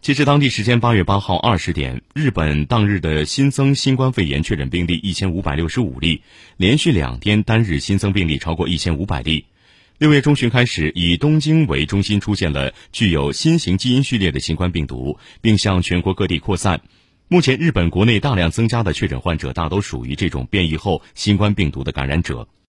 截至当地时间八月八号二十点日本当日的新增新冠肺炎确诊病例一千五百六十五例连续两天单日新增病例超过一千五百例。六月中旬开始以东京为中心出现了具有新型基因序列的新冠病毒并向全国各地扩散。目前日本国内大量增加的确诊患者大都属于这种变异后新冠病毒的感染者。